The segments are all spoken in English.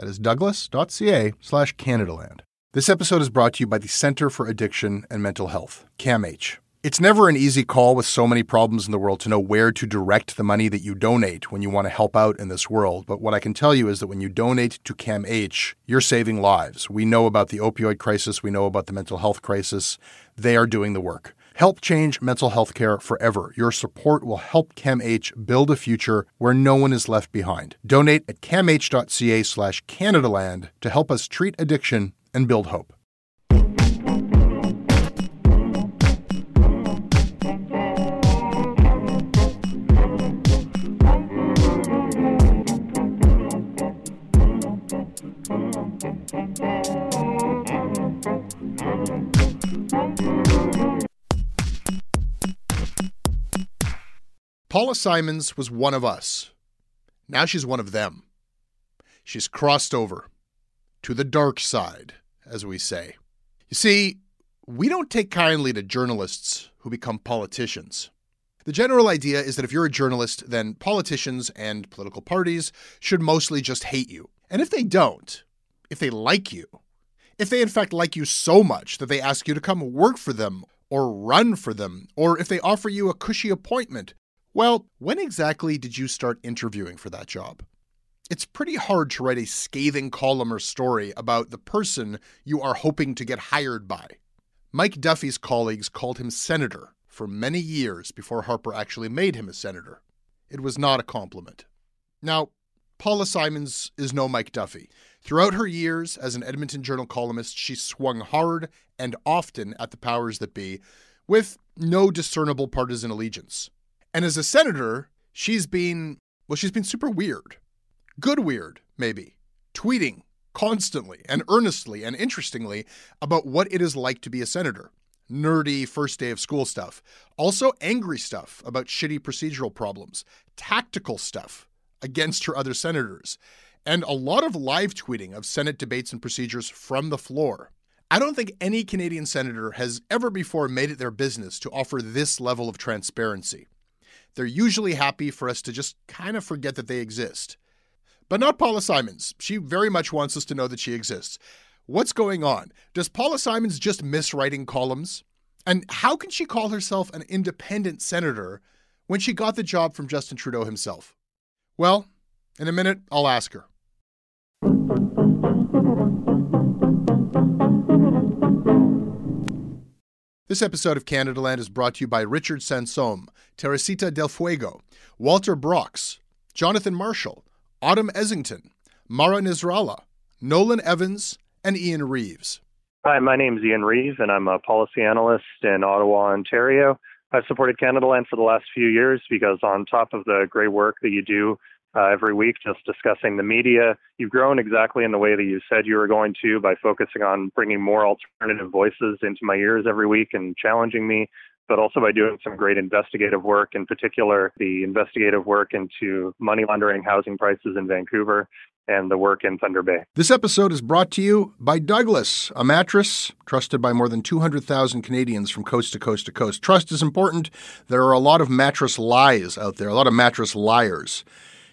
That is douglas.ca slash Canadaland. This episode is brought to you by the Center for Addiction and Mental Health, CAMH. It's never an easy call with so many problems in the world to know where to direct the money that you donate when you want to help out in this world. But what I can tell you is that when you donate to CAMH, you're saving lives. We know about the opioid crisis, we know about the mental health crisis. They are doing the work. Help change mental health care forever. Your support will help CAMH build a future where no one is left behind. Donate at camh.ca slash Canadaland to help us treat addiction and build hope. Paula Simons was one of us. Now she's one of them. She's crossed over to the dark side, as we say. You see, we don't take kindly to journalists who become politicians. The general idea is that if you're a journalist, then politicians and political parties should mostly just hate you. And if they don't, if they like you, if they in fact like you so much that they ask you to come work for them or run for them, or if they offer you a cushy appointment well, when exactly did you start interviewing for that job? It's pretty hard to write a scathing column or story about the person you are hoping to get hired by. Mike Duffy's colleagues called him senator for many years before Harper actually made him a senator. It was not a compliment. Now, Paula Simons is no Mike Duffy. Throughout her years as an Edmonton Journal columnist, she swung hard and often at the powers that be with no discernible partisan allegiance. And as a senator, she's been, well, she's been super weird. Good weird, maybe. Tweeting constantly and earnestly and interestingly about what it is like to be a senator. Nerdy first day of school stuff. Also, angry stuff about shitty procedural problems. Tactical stuff against her other senators. And a lot of live tweeting of Senate debates and procedures from the floor. I don't think any Canadian senator has ever before made it their business to offer this level of transparency they're usually happy for us to just kind of forget that they exist. But not Paula Simons. She very much wants us to know that she exists. What's going on? Does Paula Simons just miss writing columns? And how can she call herself an independent senator when she got the job from Justin Trudeau himself? Well, in a minute, I'll ask her. This episode of Canadaland is brought to you by Richard Sansom, Teresita Del Fuego, Walter Brox, Jonathan Marshall, Autumn Essington, Mara Nisrallah, Nolan Evans, and Ian Reeves. Hi, my name is Ian Reeves, and I'm a policy analyst in Ottawa, Ontario. I've supported Canada Land for the last few years because, on top of the great work that you do uh, every week just discussing the media. You've grown exactly in the way that you said you were going to by focusing on bringing more alternative voices into my ears every week and challenging me but also by doing some great investigative work, in particular, the investigative work into money laundering housing prices in Vancouver and the work in Thunder Bay. This episode is brought to you by Douglas, a mattress trusted by more than 200,000 Canadians from coast to coast to coast. Trust is important. There are a lot of mattress lies out there, a lot of mattress liars.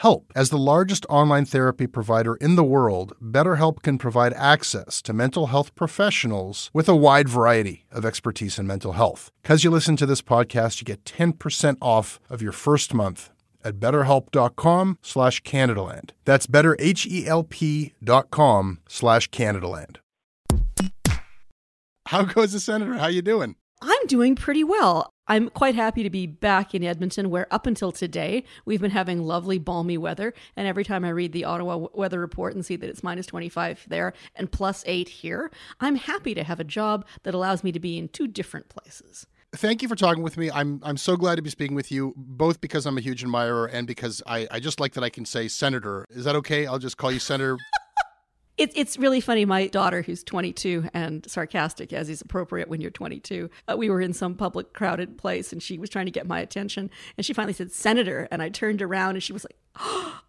help. As the largest online therapy provider in the world, BetterHelp can provide access to mental health professionals with a wide variety of expertise in mental health. Because you listen to this podcast, you get 10% off of your first month at betterhelp.com slash Canadaland. That's betterhelp.com slash Canadaland. How goes the senator? How you doing? I'm doing pretty well. I'm quite happy to be back in Edmonton, where up until today, we've been having lovely, balmy weather. And every time I read the Ottawa weather report and see that it's minus 25 there and plus eight here, I'm happy to have a job that allows me to be in two different places. Thank you for talking with me. I'm I'm so glad to be speaking with you, both because I'm a huge admirer and because I, I just like that I can say senator. Is that okay? I'll just call you senator. It, it's really funny. My daughter, who's 22 and sarcastic as is appropriate when you're 22, uh, we were in some public crowded place and she was trying to get my attention. And she finally said, Senator. And I turned around and she was like,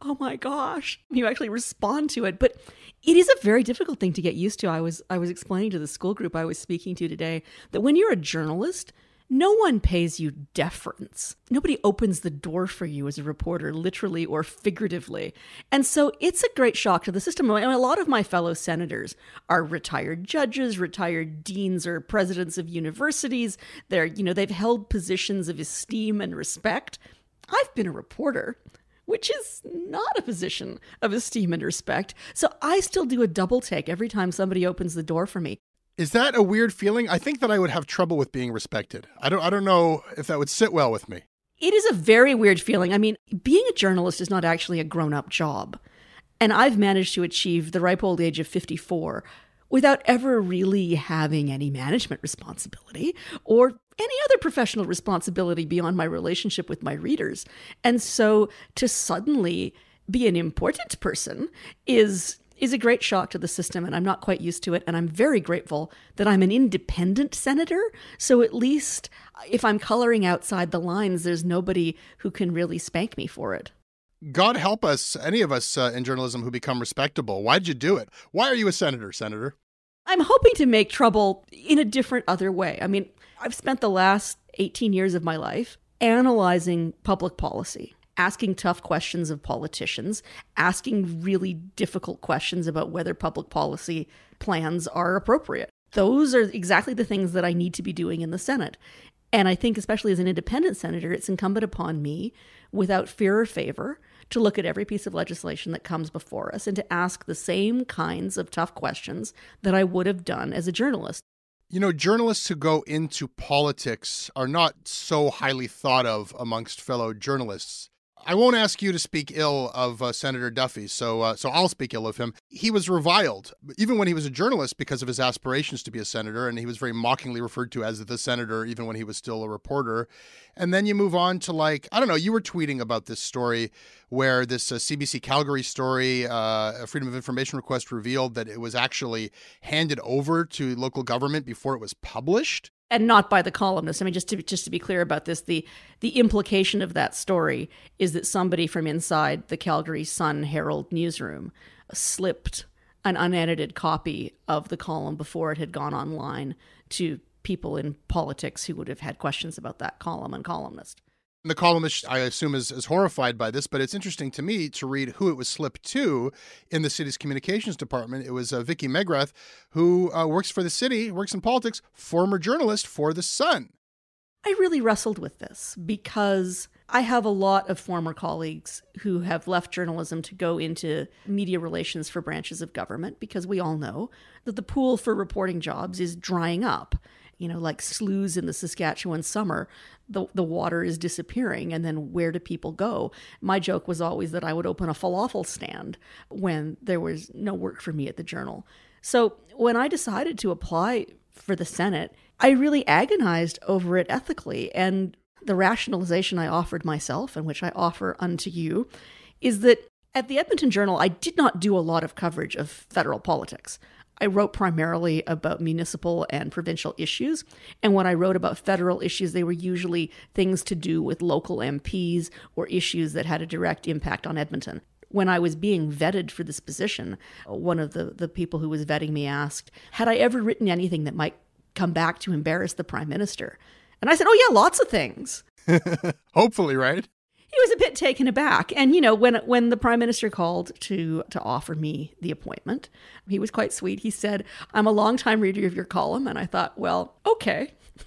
Oh my gosh. You actually respond to it. But it is a very difficult thing to get used to. I was I was explaining to the school group I was speaking to today that when you're a journalist, no one pays you deference. Nobody opens the door for you as a reporter, literally or figuratively. And so it's a great shock to the system. And a lot of my fellow senators are retired judges, retired deans, or presidents of universities. They're, you know, they've held positions of esteem and respect. I've been a reporter which is not a position of esteem and respect. So I still do a double take every time somebody opens the door for me. Is that a weird feeling? I think that I would have trouble with being respected. I don't I don't know if that would sit well with me. It is a very weird feeling. I mean, being a journalist is not actually a grown-up job. And I've managed to achieve the ripe old age of 54 without ever really having any management responsibility or any other professional responsibility beyond my relationship with my readers. And so to suddenly be an important person is is a great shock to the system, and I'm not quite used to it. And I'm very grateful that I'm an independent senator. So at least if I'm coloring outside the lines, there's nobody who can really spank me for it. God help us, any of us uh, in journalism who become respectable. Why'd you do it? Why are you a senator, Senator? I'm hoping to make trouble in a different, other way. I mean, I've spent the last 18 years of my life analyzing public policy asking tough questions of politicians, asking really difficult questions about whether public policy plans are appropriate. Those are exactly the things that I need to be doing in the Senate. And I think, especially as an independent senator, it's incumbent upon me, without fear or favor, to look at every piece of legislation that comes before us and to ask the same kinds of tough questions that I would have done as a journalist. You know, journalists who go into politics are not so highly thought of amongst fellow journalists. I won't ask you to speak ill of uh, Senator Duffy, so uh, so I'll speak ill of him. He was reviled, even when he was a journalist, because of his aspirations to be a senator, and he was very mockingly referred to as the senator, even when he was still a reporter. And then you move on to like I don't know. You were tweeting about this story where this uh, CBC Calgary story, uh, a Freedom of Information request revealed that it was actually handed over to local government before it was published and not by the columnist. I mean, just to just to be clear about this, the the implication of that story is that somebody from inside the Calgary Sun Herald newsroom slipped an unedited copy of the column before it had gone online to people in politics who would have had questions about that column and columnist. The columnist, I assume, is, is horrified by this, but it's interesting to me to read who it was slipped to in the city's communications department. It was uh, Vicky Megrath, who uh, works for the city, works in politics, former journalist for The Sun. I really wrestled with this because I have a lot of former colleagues who have left journalism to go into media relations for branches of government because we all know that the pool for reporting jobs is drying up you know, like sloughs in the Saskatchewan summer, the, the water is disappearing. And then where do people go? My joke was always that I would open a falafel stand when there was no work for me at the journal. So when I decided to apply for the Senate, I really agonized over it ethically. And the rationalization I offered myself, and which I offer unto you, is that at the Edmonton Journal, I did not do a lot of coverage of federal politics. I wrote primarily about municipal and provincial issues. And when I wrote about federal issues, they were usually things to do with local MPs or issues that had a direct impact on Edmonton. When I was being vetted for this position, one of the, the people who was vetting me asked, Had I ever written anything that might come back to embarrass the prime minister? And I said, Oh, yeah, lots of things. Hopefully, right? He was a bit taken aback. And you know, when when the prime minister called to to offer me the appointment, he was quite sweet. He said, "I'm a longtime reader of your column," and I thought, well, okay.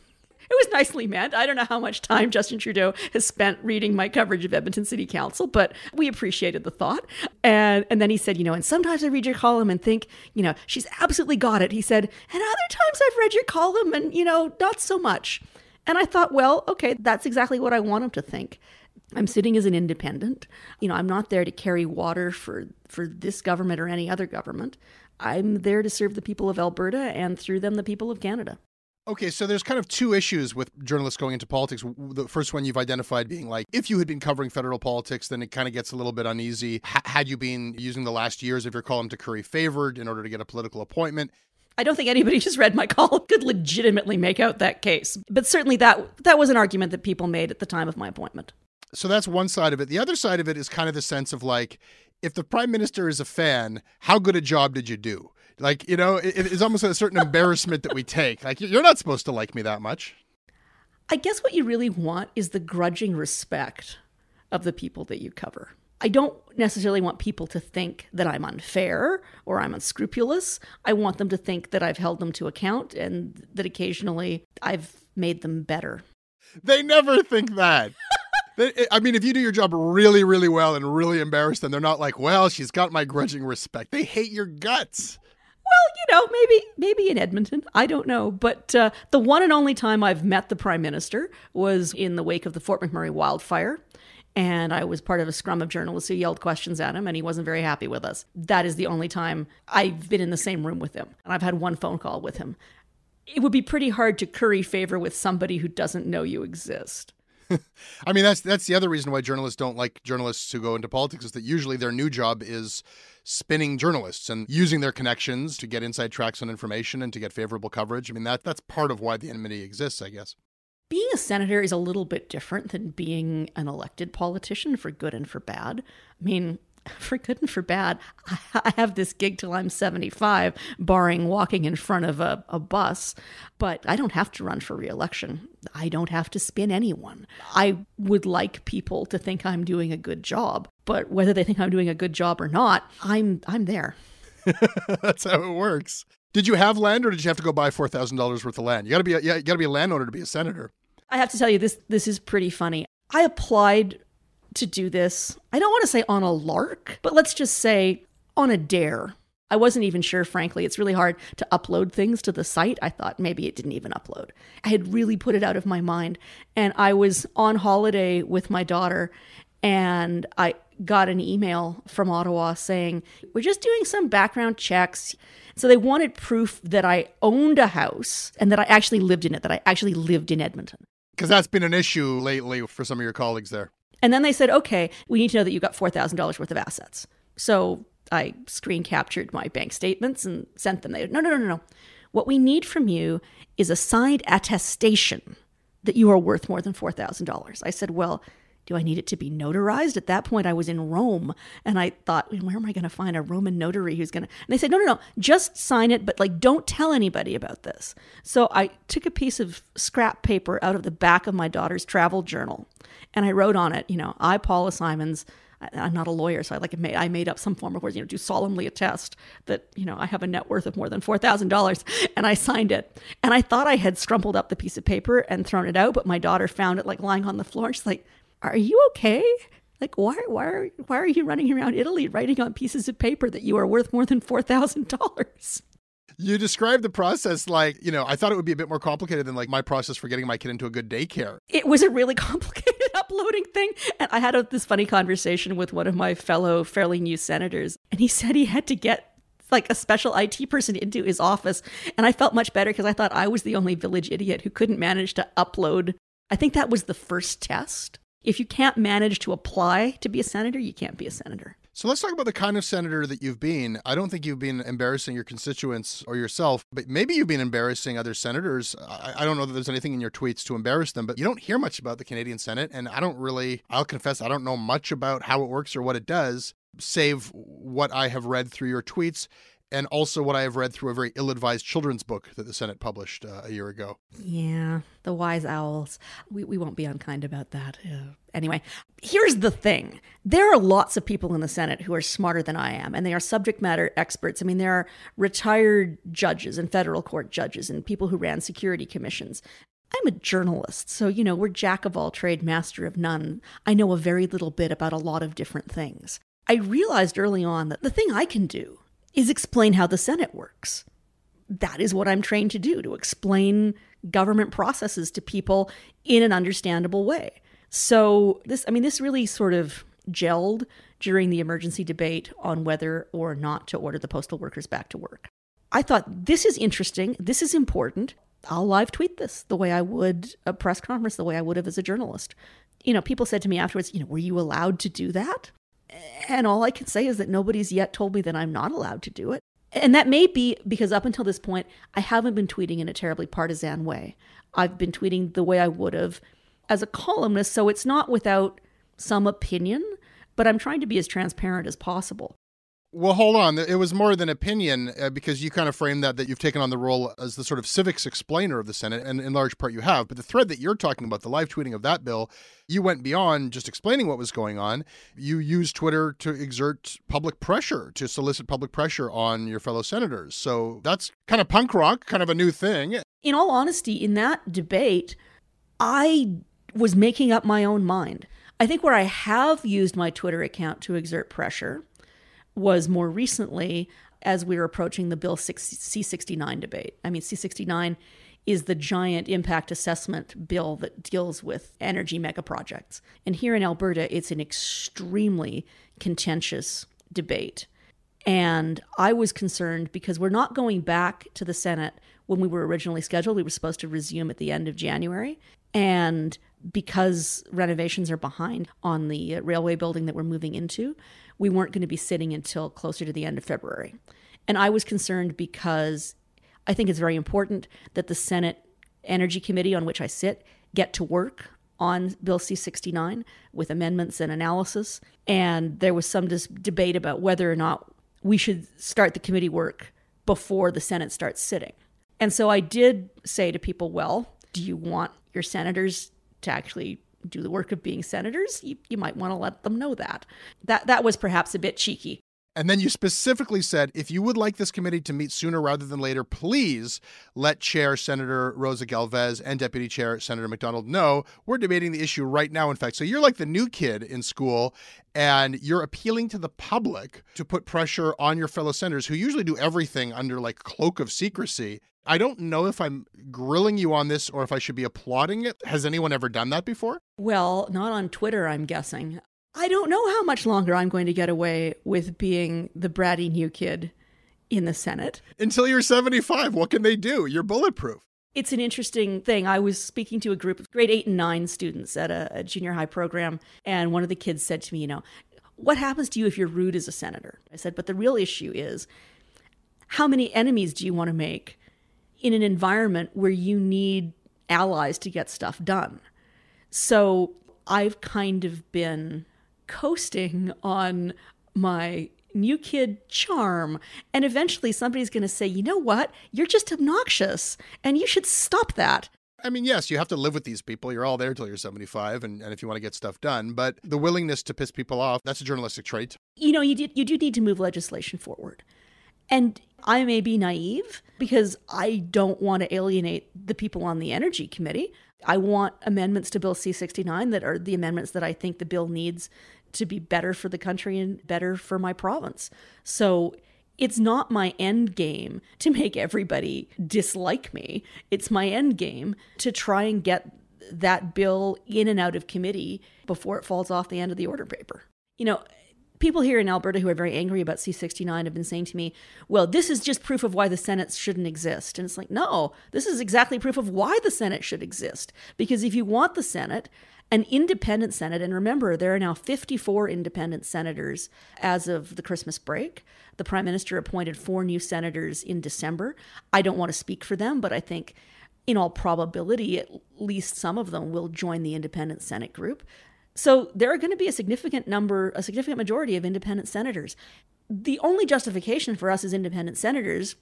It was nicely meant. I don't know how much time Justin Trudeau has spent reading my coverage of Edmonton City Council, but we appreciated the thought. And and then he said, you know, and sometimes I read your column and think, you know, she's absolutely got it. He said, and other times I've read your column and, you know, not so much. And I thought, well, okay, that's exactly what I want him to think. I'm sitting as an independent. You know, I'm not there to carry water for for this government or any other government. I'm there to serve the people of Alberta and through them the people of Canada. Okay, so there's kind of two issues with journalists going into politics. The first one you've identified being like, if you had been covering federal politics, then it kind of gets a little bit uneasy. H- had you been using the last years of your column to curry favored in order to get a political appointment? I don't think anybody who's read my column could legitimately make out that case. But certainly that that was an argument that people made at the time of my appointment so that's one side of it. The other side of it is kind of the sense of like, if the prime minister is a fan, how good a job did you do? Like, you know, it, it's almost a certain embarrassment that we take. Like, you're not supposed to like me that much. I guess what you really want is the grudging respect of the people that you cover. I don't necessarily want people to think that I'm unfair or I'm unscrupulous. I want them to think that I've held them to account and that occasionally I've made them better. They never think that. I mean, if you do your job really, really well and really embarrass them, they're not like, well, she's got my grudging respect. They hate your guts. Well, you know, maybe maybe in Edmonton, I don't know, but uh, the one and only time I've met the prime minister was in the wake of the Fort McMurray wildfire, and I was part of a scrum of journalists who yelled questions at him, and he wasn't very happy with us. That is the only time I've been in the same room with him, and I've had one phone call with him. It would be pretty hard to curry favor with somebody who doesn't know you exist. I mean, that's that's the other reason why journalists don't like journalists who go into politics is that usually their new job is spinning journalists and using their connections to get inside tracks on information and to get favorable coverage. I mean, that that's part of why the enmity exists, I guess. Being a senator is a little bit different than being an elected politician for good and for bad. I mean, for good and for bad, I have this gig till I'm 75, barring walking in front of a, a bus, but I don't have to run for reelection. I don't have to spin anyone. I would like people to think I'm doing a good job, but whether they think I'm doing a good job or not, I'm I'm there. That's how it works. Did you have land, or did you have to go buy four thousand dollars worth of land? You got to be a, yeah, you got to be a landowner to be a senator. I have to tell you this. This is pretty funny. I applied to do this. I don't want to say on a lark, but let's just say on a dare. I wasn't even sure, frankly. It's really hard to upload things to the site. I thought maybe it didn't even upload. I had really put it out of my mind. And I was on holiday with my daughter, And I got an email from Ottawa saying, We're just doing some background checks. So they wanted proof that I owned a house and that I actually lived in it, that I actually lived in Edmonton. Because that's been an issue lately for some of your colleagues there. And then they said, okay, we need to know that you've got $4,000 worth of assets. So I screen captured my bank statements and sent them. They said, no, no, no, no, no. What we need from you is a signed attestation that you are worth more than $4,000. I said, well, do I need it to be notarized? At that point, I was in Rome and I thought, where am I going to find a Roman notary who's going to. And they said, no, no, no, just sign it, but like don't tell anybody about this. So I took a piece of scrap paper out of the back of my daughter's travel journal and I wrote on it, you know, I, Paula Simons, I'm not a lawyer, so I like made, I made up some form of words, you know, do solemnly attest that you know I have a net worth of more than four thousand dollars, and I signed it. And I thought I had scrumpled up the piece of paper and thrown it out, but my daughter found it like lying on the floor. She's like, "Are you okay? Like, why why are why are you running around Italy writing on pieces of paper that you are worth more than four thousand dollars?" You described the process like, you know, I thought it would be a bit more complicated than like my process for getting my kid into a good daycare. It was a really complicated uploading thing. And I had a, this funny conversation with one of my fellow fairly new senators, and he said he had to get like a special IT person into his office. And I felt much better because I thought I was the only village idiot who couldn't manage to upload. I think that was the first test. If you can't manage to apply to be a senator, you can't be a senator. So let's talk about the kind of senator that you've been. I don't think you've been embarrassing your constituents or yourself, but maybe you've been embarrassing other senators. I, I, don't know that there's anything in your tweets to embarrass them, but you don't hear much about the Canadian Senate. And I don't really, I'll confess, I don't know much about how it works or what it does, save what I have read through your tweets and also what I have read through a very ill advised children's book that the Senate published uh, a year ago. Yeah, the wise owls. We, we won't be unkind about that. Uh, anyway, here's the thing there are lots of people in the Senate who are smarter than I am, and they are subject matter experts. I mean, there are retired judges and federal court judges and people who ran security commissions. I'm a journalist, so, you know, we're jack of all trade, master of none. I know a very little bit about a lot of different things. I realized early on that the thing I can do is explain how the Senate works. That is what I'm trained to do, to explain government processes to people in an understandable way. So, this, I mean, this really sort of gelled during the emergency debate on whether or not to order the postal workers back to work. I thought, this is interesting. This is important. I'll live tweet this the way I would a press conference, the way I would have as a journalist. You know, people said to me afterwards, you know, were you allowed to do that? And all I can say is that nobody's yet told me that I'm not allowed to do it. And that may be because up until this point, I haven't been tweeting in a terribly partisan way. I've been tweeting the way I would have as a columnist, so it's not without some opinion, but I'm trying to be as transparent as possible. Well, hold on. It was more than opinion uh, because you kind of framed that that you've taken on the role as the sort of civics explainer of the Senate, and in large part you have. But the thread that you're talking about, the live tweeting of that bill, you went beyond just explaining what was going on. You used Twitter to exert public pressure, to solicit public pressure on your fellow senators. So that's kind of punk rock, kind of a new thing. In all honesty, in that debate, I was making up my own mind. I think where I have used my Twitter account to exert pressure was more recently as we were approaching the Bill C69 debate. I mean, C69 is the giant impact assessment bill that deals with energy mega projects. And here in Alberta, it's an extremely contentious debate. And I was concerned because we're not going back to the Senate when we were originally scheduled. We were supposed to resume at the end of January. And because renovations are behind on the railway building that we're moving into, we weren't going to be sitting until closer to the end of February. And I was concerned because I think it's very important that the Senate Energy Committee, on which I sit, get to work on Bill C 69 with amendments and analysis. And there was some dis- debate about whether or not we should start the committee work before the Senate starts sitting. And so I did say to people, well, do you want your senators to actually do the work of being senators, you, you might want to let them know that. That that was perhaps a bit cheeky. And then you specifically said if you would like this committee to meet sooner rather than later, please let Chair Senator Rosa Galvez and Deputy Chair Senator McDonald know we're debating the issue right now, in fact. So you're like the new kid in school and you're appealing to the public to put pressure on your fellow senators who usually do everything under like cloak of secrecy I don't know if I'm grilling you on this or if I should be applauding it. Has anyone ever done that before? Well, not on Twitter, I'm guessing. I don't know how much longer I'm going to get away with being the bratty new kid in the Senate. Until you're 75, what can they do? You're bulletproof. It's an interesting thing. I was speaking to a group of grade eight and nine students at a, a junior high program, and one of the kids said to me, You know, what happens to you if you're rude as a senator? I said, But the real issue is how many enemies do you want to make in an environment where you need allies to get stuff done? So I've kind of been coasting on my new kid charm. And eventually somebody's going to say, you know what? You're just obnoxious and you should stop that. I mean, yes, you have to live with these people. You're all there till you're 75, and, and if you want to get stuff done. But the willingness to piss people off, that's a journalistic trait. You know, you, do, you do need to move legislation forward. And I may be naive because I don't want to alienate the people on the Energy Committee. I want amendments to Bill C 69 that are the amendments that I think the bill needs to be better for the country and better for my province. So it's not my end game to make everybody dislike me. It's my end game to try and get that bill in and out of committee before it falls off the end of the order paper. You know, people here in Alberta who are very angry about C69 have been saying to me, well, this is just proof of why the Senate shouldn't exist. And it's like, no, this is exactly proof of why the Senate should exist. Because if you want the Senate, an independent Senate, and remember, there are now 54 independent senators as of the Christmas break. The Prime Minister appointed four new senators in December. I don't want to speak for them, but I think in all probability, at least some of them will join the independent Senate group. So there are going to be a significant number, a significant majority of independent senators. The only justification for us as independent senators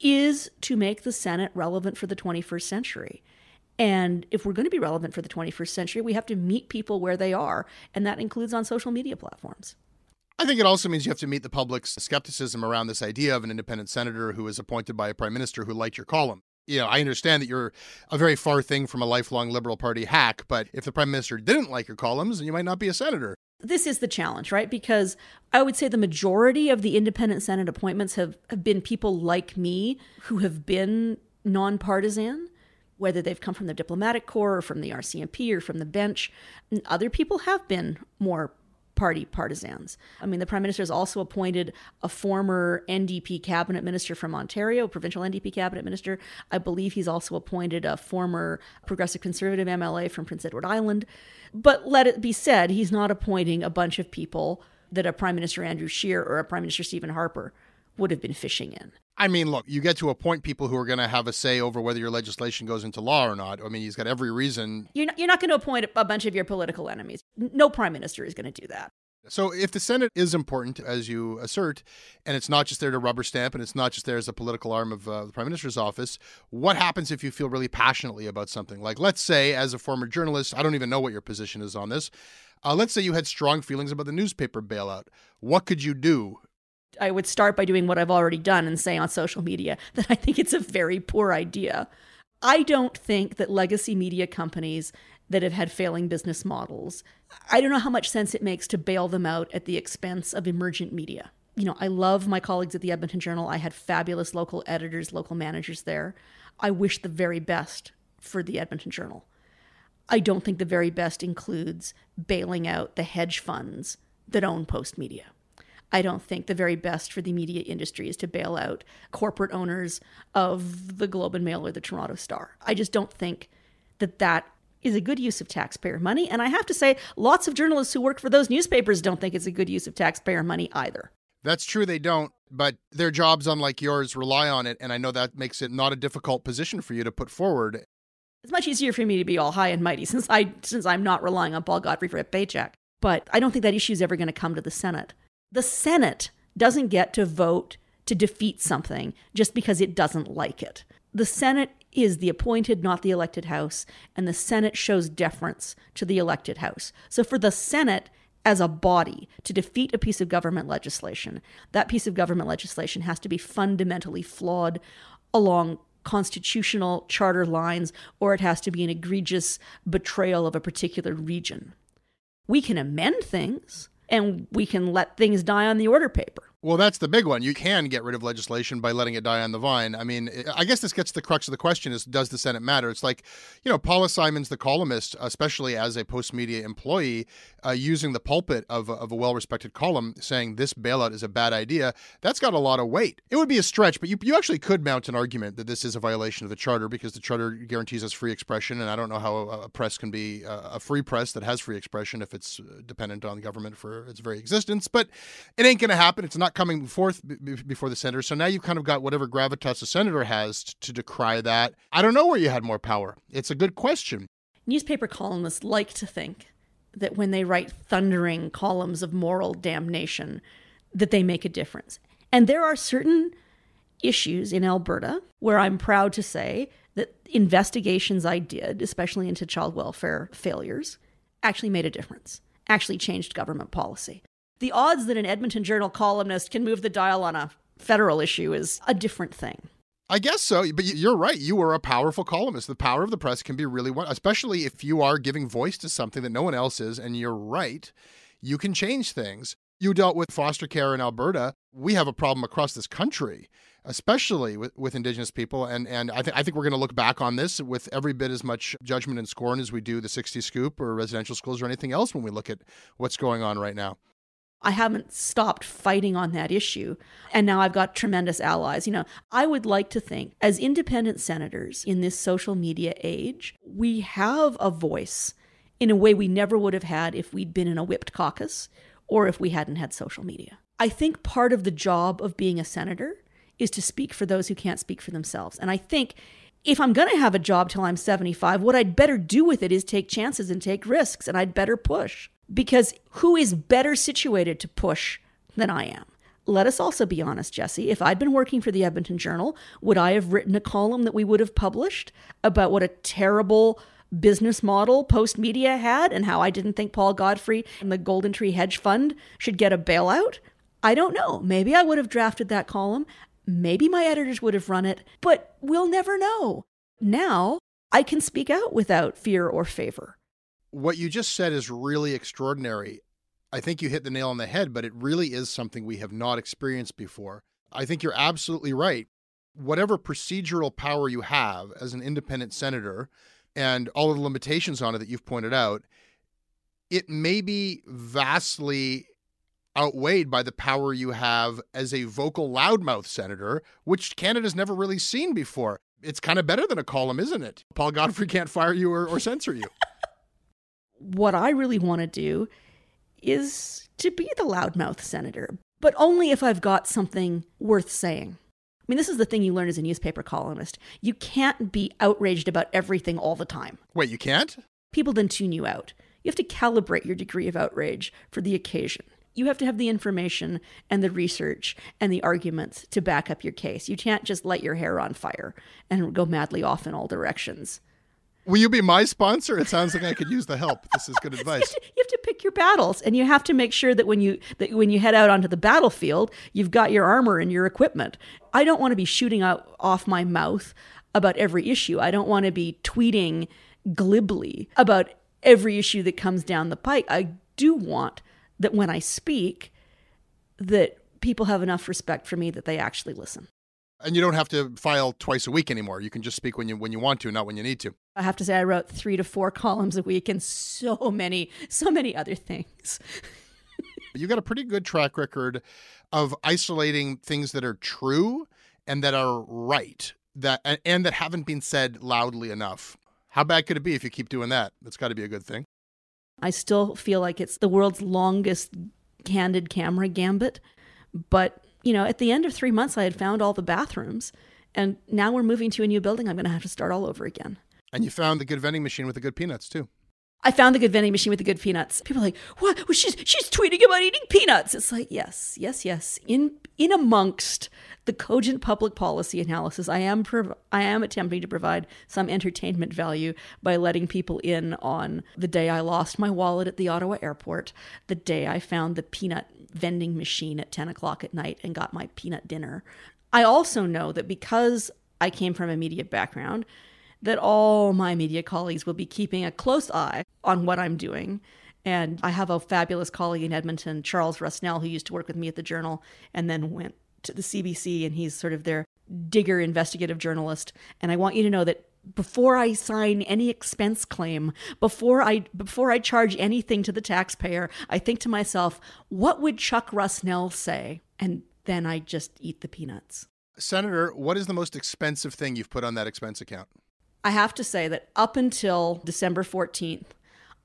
is to make the Senate relevant for the 21st century. And if we're going to be relevant for the 21st century, we have to meet people where they are, and that includes on social media platforms. I think it also means you have to meet the public's skepticism around this idea of an independent senator who is appointed by a prime minister who liked your column. You know, I understand that you're a very far thing from a lifelong Liberal Party hack, but if the prime minister didn't like your columns, you might not be a senator. This is the challenge, right? Because I would say the majority of the independent Senate appointments have, have been people like me who have been nonpartisan whether they've come from the diplomatic corps or from the RCMP or from the bench. And other people have been more party partisans. I mean, the prime minister has also appointed a former NDP cabinet minister from Ontario, provincial NDP cabinet minister. I believe he's also appointed a former progressive conservative MLA from Prince Edward Island. But let it be said, he's not appointing a bunch of people that a Prime Minister Andrew Scheer or a Prime Minister Stephen Harper would have been fishing in. I mean, look, you get to appoint people who are going to have a say over whether your legislation goes into law or not. I mean, he's got every reason. You're not, you're not going to appoint a bunch of your political enemies. No prime minister is going to do that. So, if the Senate is important, as you assert, and it's not just there to rubber stamp and it's not just there as a political arm of uh, the Prime Minister's office, what happens if you feel really passionately about something? Like, let's say, as a former journalist, I don't even know what your position is on this. Uh, let's say you had strong feelings about the newspaper bailout. What could you do I would start by doing what I've already done and say on social media that I think it's a very poor idea. I don't think that legacy media companies that have had failing business models, I don't know how much sense it makes to bail them out at the expense of emergent media. You know, I love my colleagues at the Edmonton Journal. I had fabulous local editors, local managers there. I wish the very best for the Edmonton Journal. I don't think the very best includes bailing out the hedge funds that own Postmedia. I don't think the very best for the media industry is to bail out corporate owners of the Globe and Mail or the Toronto Star. I just don't think that that is a good use of taxpayer money. And I have to say, lots of journalists who work for those newspapers don't think it's a good use of taxpayer money either. That's true, they don't, but their jobs, unlike yours, rely on it. And I know that makes it not a difficult position for you to put forward. It's much easier for me to be all high and mighty since I since I'm not relying on Paul Godfrey for a paycheck. But I don't think that issue is ever going to come to the Senate. The Senate doesn't get to vote to defeat something just because it doesn't like it. The Senate is the appointed, not the elected House, and the Senate shows deference to the elected House. So for the Senate, as a body to defeat a piece of government legislation, that piece of government legislation has to be fundamentally flawed along constitutional charter lines, or it has to be an egregious betrayal of a particular region. We can amend things, and we can let things die on the order paper. Well, that's the big one. You can get rid of legislation by letting it die on the vine. I mean, I guess this gets to the crux of the question is does the Senate matter? It's like, you know, Paula Simons, the columnist, especially as a Postmedia employee, uh, using the pulpit of, of a well respected column saying this bailout is a bad idea, that's got a lot of weight. It would be a stretch, but you, you actually could mount an argument that this is a violation of the Charter because the Charter guarantees us free expression. And I don't know how a, a press can be uh, a free press that has free expression if it's uh, dependent on the government for its very existence. But it ain't going to happen. It's not coming forth before the senator. So now you've kind of got whatever gravitas a senator has to decry that. I don't know where you had more power. It's a good question. Newspaper columnists like to think that when they write thundering columns of moral damnation, that they make a difference. And there are certain issues in Alberta where I'm proud to say that investigations I did, especially into child welfare failures, actually made a difference, actually changed government policy. The odds that an Edmonton Journal columnist can move the dial on a federal issue is a different thing. I guess so, but you're right. You are a powerful columnist. The power of the press can be really one, especially if you are giving voice to something that no one else is, and you're right. You can change things. You dealt with foster care in Alberta. We have a problem across this country, especially with, with Indigenous people, and and I think I think we're going to look back on this with every bit as much judgment and scorn as we do the 60 Scoop or residential schools or anything else when we look at what's going on right now. I haven't stopped fighting on that issue. And now I've got tremendous allies. You know, I would like to think, as independent senators in this social media age, we have a voice in a way we never would have had if we'd been in a whipped caucus or if we hadn't had social media. I think part of the job of being a senator is to speak for those who can't speak for themselves. And I think if I'm going to have a job till I'm 75, what I'd better do with it is take chances and take risks, and I'd better push because who is better situated to push than I am? Let us also be honest, Jesse. If I'd been working for the Edmonton Journal, would I have written a column that we would have published about what a terrible business model Postmedia had and how I didn't think Paul Godfrey and the GoldenTree Hedge Fund should get a bailout? I don't know. Maybe I would have drafted that column. Maybe my editors would have run it, but we'll never know. Now I can speak out without fear or favor what you just said is really extraordinary. I think you hit the nail on the head, but it really is something we have not experienced before. I think you're absolutely right. Whatever procedural power you have as an independent senator and all of the limitations on it that you've pointed out, it may be vastly outweighed by the power you have as a vocal loudmouth senator, which Canada's never really seen before. It's kind of better than a column, isn't it? Paul Godfrey can't fire you or, or censor you what I really want to do is to be the loudmouth senator, but only if I've got something worth saying. I mean, this is the thing you learn as a newspaper columnist. You can't be outraged about everything all the time. Wait, you can't? People then tune you out. You have to calibrate your degree of outrage for the occasion. You have to have the information and the research and the arguments to back up your case. You can't just light your hair on fire and go madly off in all directions. Will you be my sponsor? It sounds like I could use the help. This is good advice. you, have to, you have to pick your battles, and you have to make sure that when you that when you head out onto the battlefield, you've got your armor and your equipment. I don't want to be shooting out off my mouth about every issue. I don't want to be tweeting glibly about every issue that comes down the pike. I do want that when I speak, that people have enough respect for me that they actually listen. And you don't have to file twice a week anymore. You can just speak when you when you want to, not when you need to. I have to say I wrote 3 to 4 columns a week and so many so many other things. you got a pretty good track record of isolating things that are true and that are right that and that haven't been said loudly enough. How bad could it be if you keep doing that? That's got to be a good thing. I still feel like it's the world's longest candid camera gambit, but you know, at the end of three months, I had found all the bathrooms. And now we're moving to a new building. I'm going to have to start all over again. And you found the good vending machine with the good peanuts, too. I found the good vending machine with the good peanuts. People are like, what? Well, she's she's tweeting about eating peanuts. It's like, yes, yes, yes. In in amongst the cogent public policy analysis, I am prov- I am attempting to provide some entertainment value by letting people in on the day I lost my wallet at the Ottawa airport, the day I found the peanut vending machine at 10 o'clock at night and got my peanut dinner. I also know that because I came from a media background, that all my media colleagues will be keeping a close eye on what I'm doing And I have a fabulous colleague in Edmonton, Charles Rusnell, who used to work with me at the Journal and then went to the CBC, and he's sort of their digger investigative journalist. And I want you to know that before I sign any expense claim, before I before I charge anything to the taxpayer, I think to myself, what would Chuck Rusnell say? And then I just eat the peanuts. Senator, what is the most expensive thing you've put on that expense account? I have to say that up until December 14th,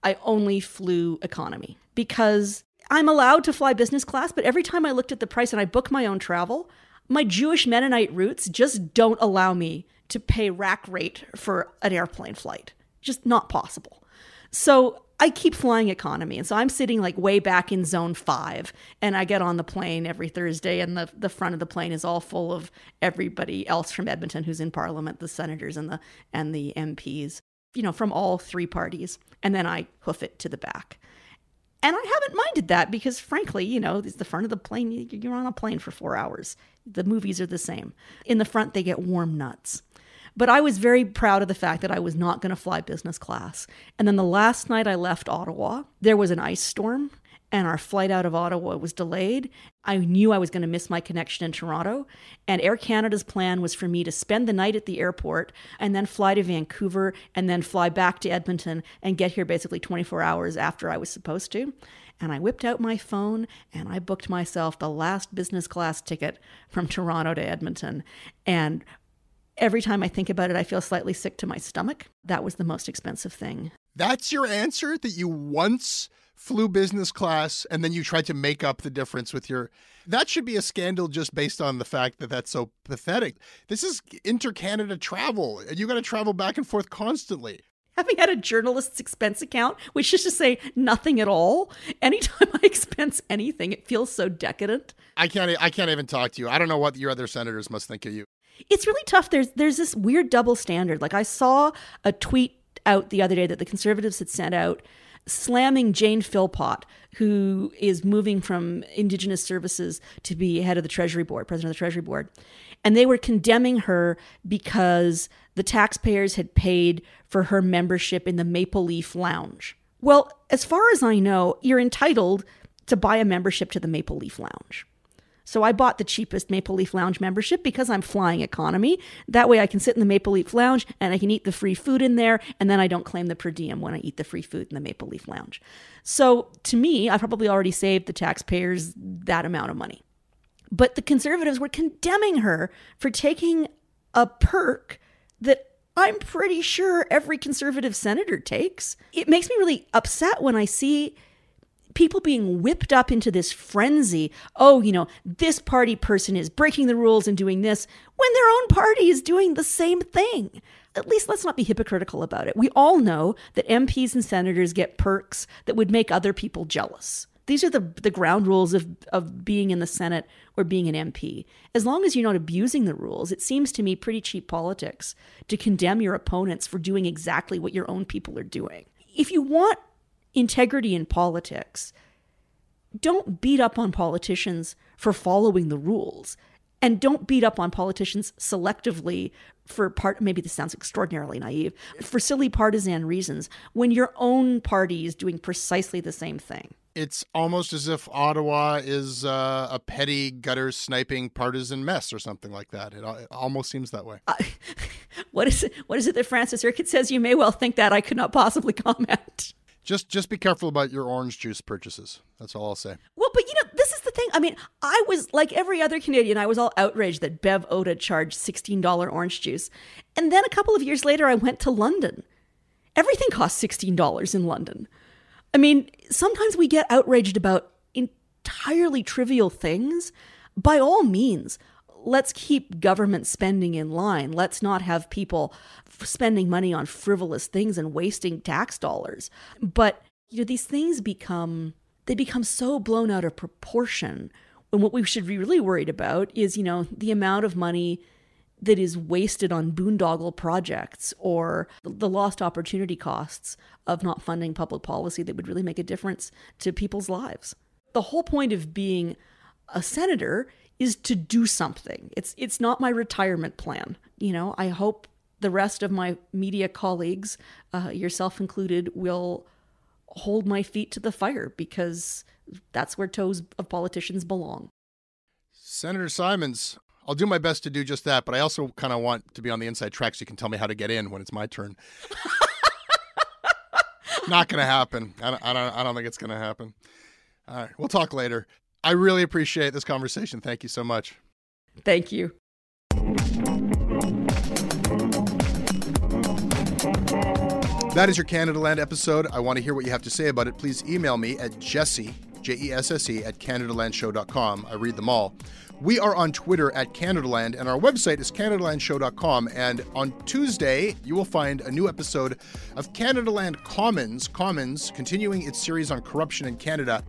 I only flew economy because I'm allowed to fly business class, but every time I looked at the price and I book my own travel, my Jewish Mennonite roots just don't allow me to pay rack rate for an airplane flight. Just not possible. So I keep flying economy. And so I'm sitting like way back in zone five. And I get on the plane every Thursday, and the, the front of the plane is all full of everybody else from Edmonton who's in parliament, the senators and the and the MPs, you know, from all three parties. And then I hoof it to the back. And I haven't minded that because, frankly, you know, it's the front of the plane. You're on a plane for four hours. The movies are the same. In the front, they get warm nuts. But I was very proud of the fact that I was not going to fly business class. And then the last night I left Ottawa, there was an ice storm and our flight out of Ottawa was delayed. I knew I was going to miss my connection in Toronto. And Air Canada's plan was for me to spend the night at the airport and then fly to Vancouver and then fly back to Edmonton and get here basically 24 hours after I was supposed to. And I whipped out my phone and I booked myself the last business class ticket from Toronto to Edmonton. And every time I think about it, I feel slightly sick to my stomach. That was the most expensive thing. That's your answer that you once flew business class and then you tried to make up the difference with your that should be a scandal just based on the fact that that's so pathetic. This is inter-canada travel and you got to travel back and forth constantly. Having had a journalist's expense account which is to say nothing at all? Anytime i expense anything it feels so decadent. I can't i can't even talk to you. I don't know what your other senators must think of you. It's really tough. There's there's this weird double standard. Like i saw a tweet out the other day that the conservatives had sent out slamming Jane Philpott, who is moving from Indigenous Services to be head of the Treasury Board, president of the Treasury Board. And they were condemning her because the taxpayers had paid for her membership in the Maple Leaf Lounge. Well, as far as I know, you're entitled to buy a membership to the Maple Leaf Lounge. So I bought the cheapest Maple Leaf Lounge membership because I'm flying economy. That way I can sit in the Maple Leaf Lounge and I can eat the free food in there, and then I don't claim the per diem when I eat the free food in the Maple Leaf Lounge. So to me, I probably already saved the taxpayers that amount of money. But the conservatives were condemning her for taking a perk that I'm pretty sure every conservative senator takes. It makes me really upset when I see people being whipped up into this frenzy. Oh, you know, this party person is breaking the rules and doing this when their own party is doing the same thing. At least let's not be hypocritical about it. We all know that MPs and senators get perks that would make other people jealous. These are the, the ground rules of, of being in the Senate or being an MP. As long as you're not abusing the rules, it seems to me pretty cheap politics to condemn your opponents for doing exactly what your own people are doing. If you want integrity in politics. Don't beat up on politicians for following the rules. And don't beat up on politicians selectively for part, maybe this sounds extraordinarily naive, for silly partisan reasons when your own party is doing precisely the same thing. It's almost as if Ottawa is uh, a petty gutter sniping partisan mess or something like that. It, it almost seems that way. Uh, what is it? What is it that Francis Urquhart says? You may well think that I could not possibly comment. Just just be careful about your orange juice purchases. That's all I'll say. Well, but you know, this is the thing. I mean, I was like every other Canadian, I was all outraged that Bev Oda charged $16 orange juice. And then a couple of years later I went to London. Everything costs $16 in London. I mean, sometimes we get outraged about entirely trivial things. By all means, let's keep government spending in line. Let's not have people spending money on frivolous things and wasting tax dollars. But you know, these things become they become so blown out of proportion. And what we should be really worried about is, you know, the amount of money that is wasted on boondoggle projects or the lost opportunity costs of not funding public policy that would really make a difference to people's lives. The whole point of being a senator is to do something. It's it's not my retirement plan. You know, I hope the rest of my media colleagues, uh, yourself included, will hold my feet to the fire because that's where toes of politicians belong. Senator Simons, I'll do my best to do just that, but I also kind of want to be on the inside track so you can tell me how to get in when it's my turn. Not going to happen. I don't, I, don't, I don't think it's going to happen. All right, we'll talk later. I really appreciate this conversation. Thank you so much. Thank you. That is your Canadaland episode. I want to hear what you have to say about it. Please email me at jesse, J E S S E, at CanadaLandShow.com. I read them all. We are on Twitter at CanadaLand, and our website is CanadaLandShow.com. And on Tuesday, you will find a new episode of Canadaland Commons, Commons, continuing its series on corruption in Canada.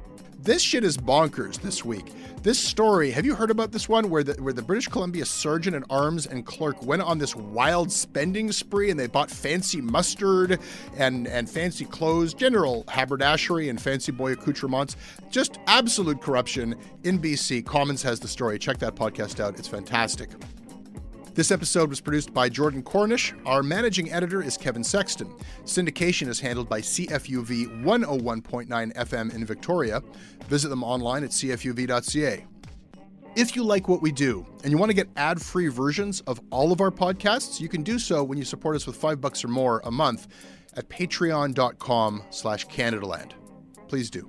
This shit is bonkers this week. This story, have you heard about this one where the where the British Columbia sergeant at arms and clerk went on this wild spending spree and they bought fancy mustard and and fancy clothes, general haberdashery and fancy boy accoutrements. Just absolute corruption in BC. Commons has the story. Check that podcast out. It's fantastic. This episode was produced by Jordan Cornish. Our managing editor is Kevin Sexton. Syndication is handled by CFUV 101.9 FM in Victoria. Visit them online at cfuv.ca. If you like what we do and you want to get ad-free versions of all of our podcasts, you can do so when you support us with five bucks or more a month at patreon.com slash Canadaland. Please do.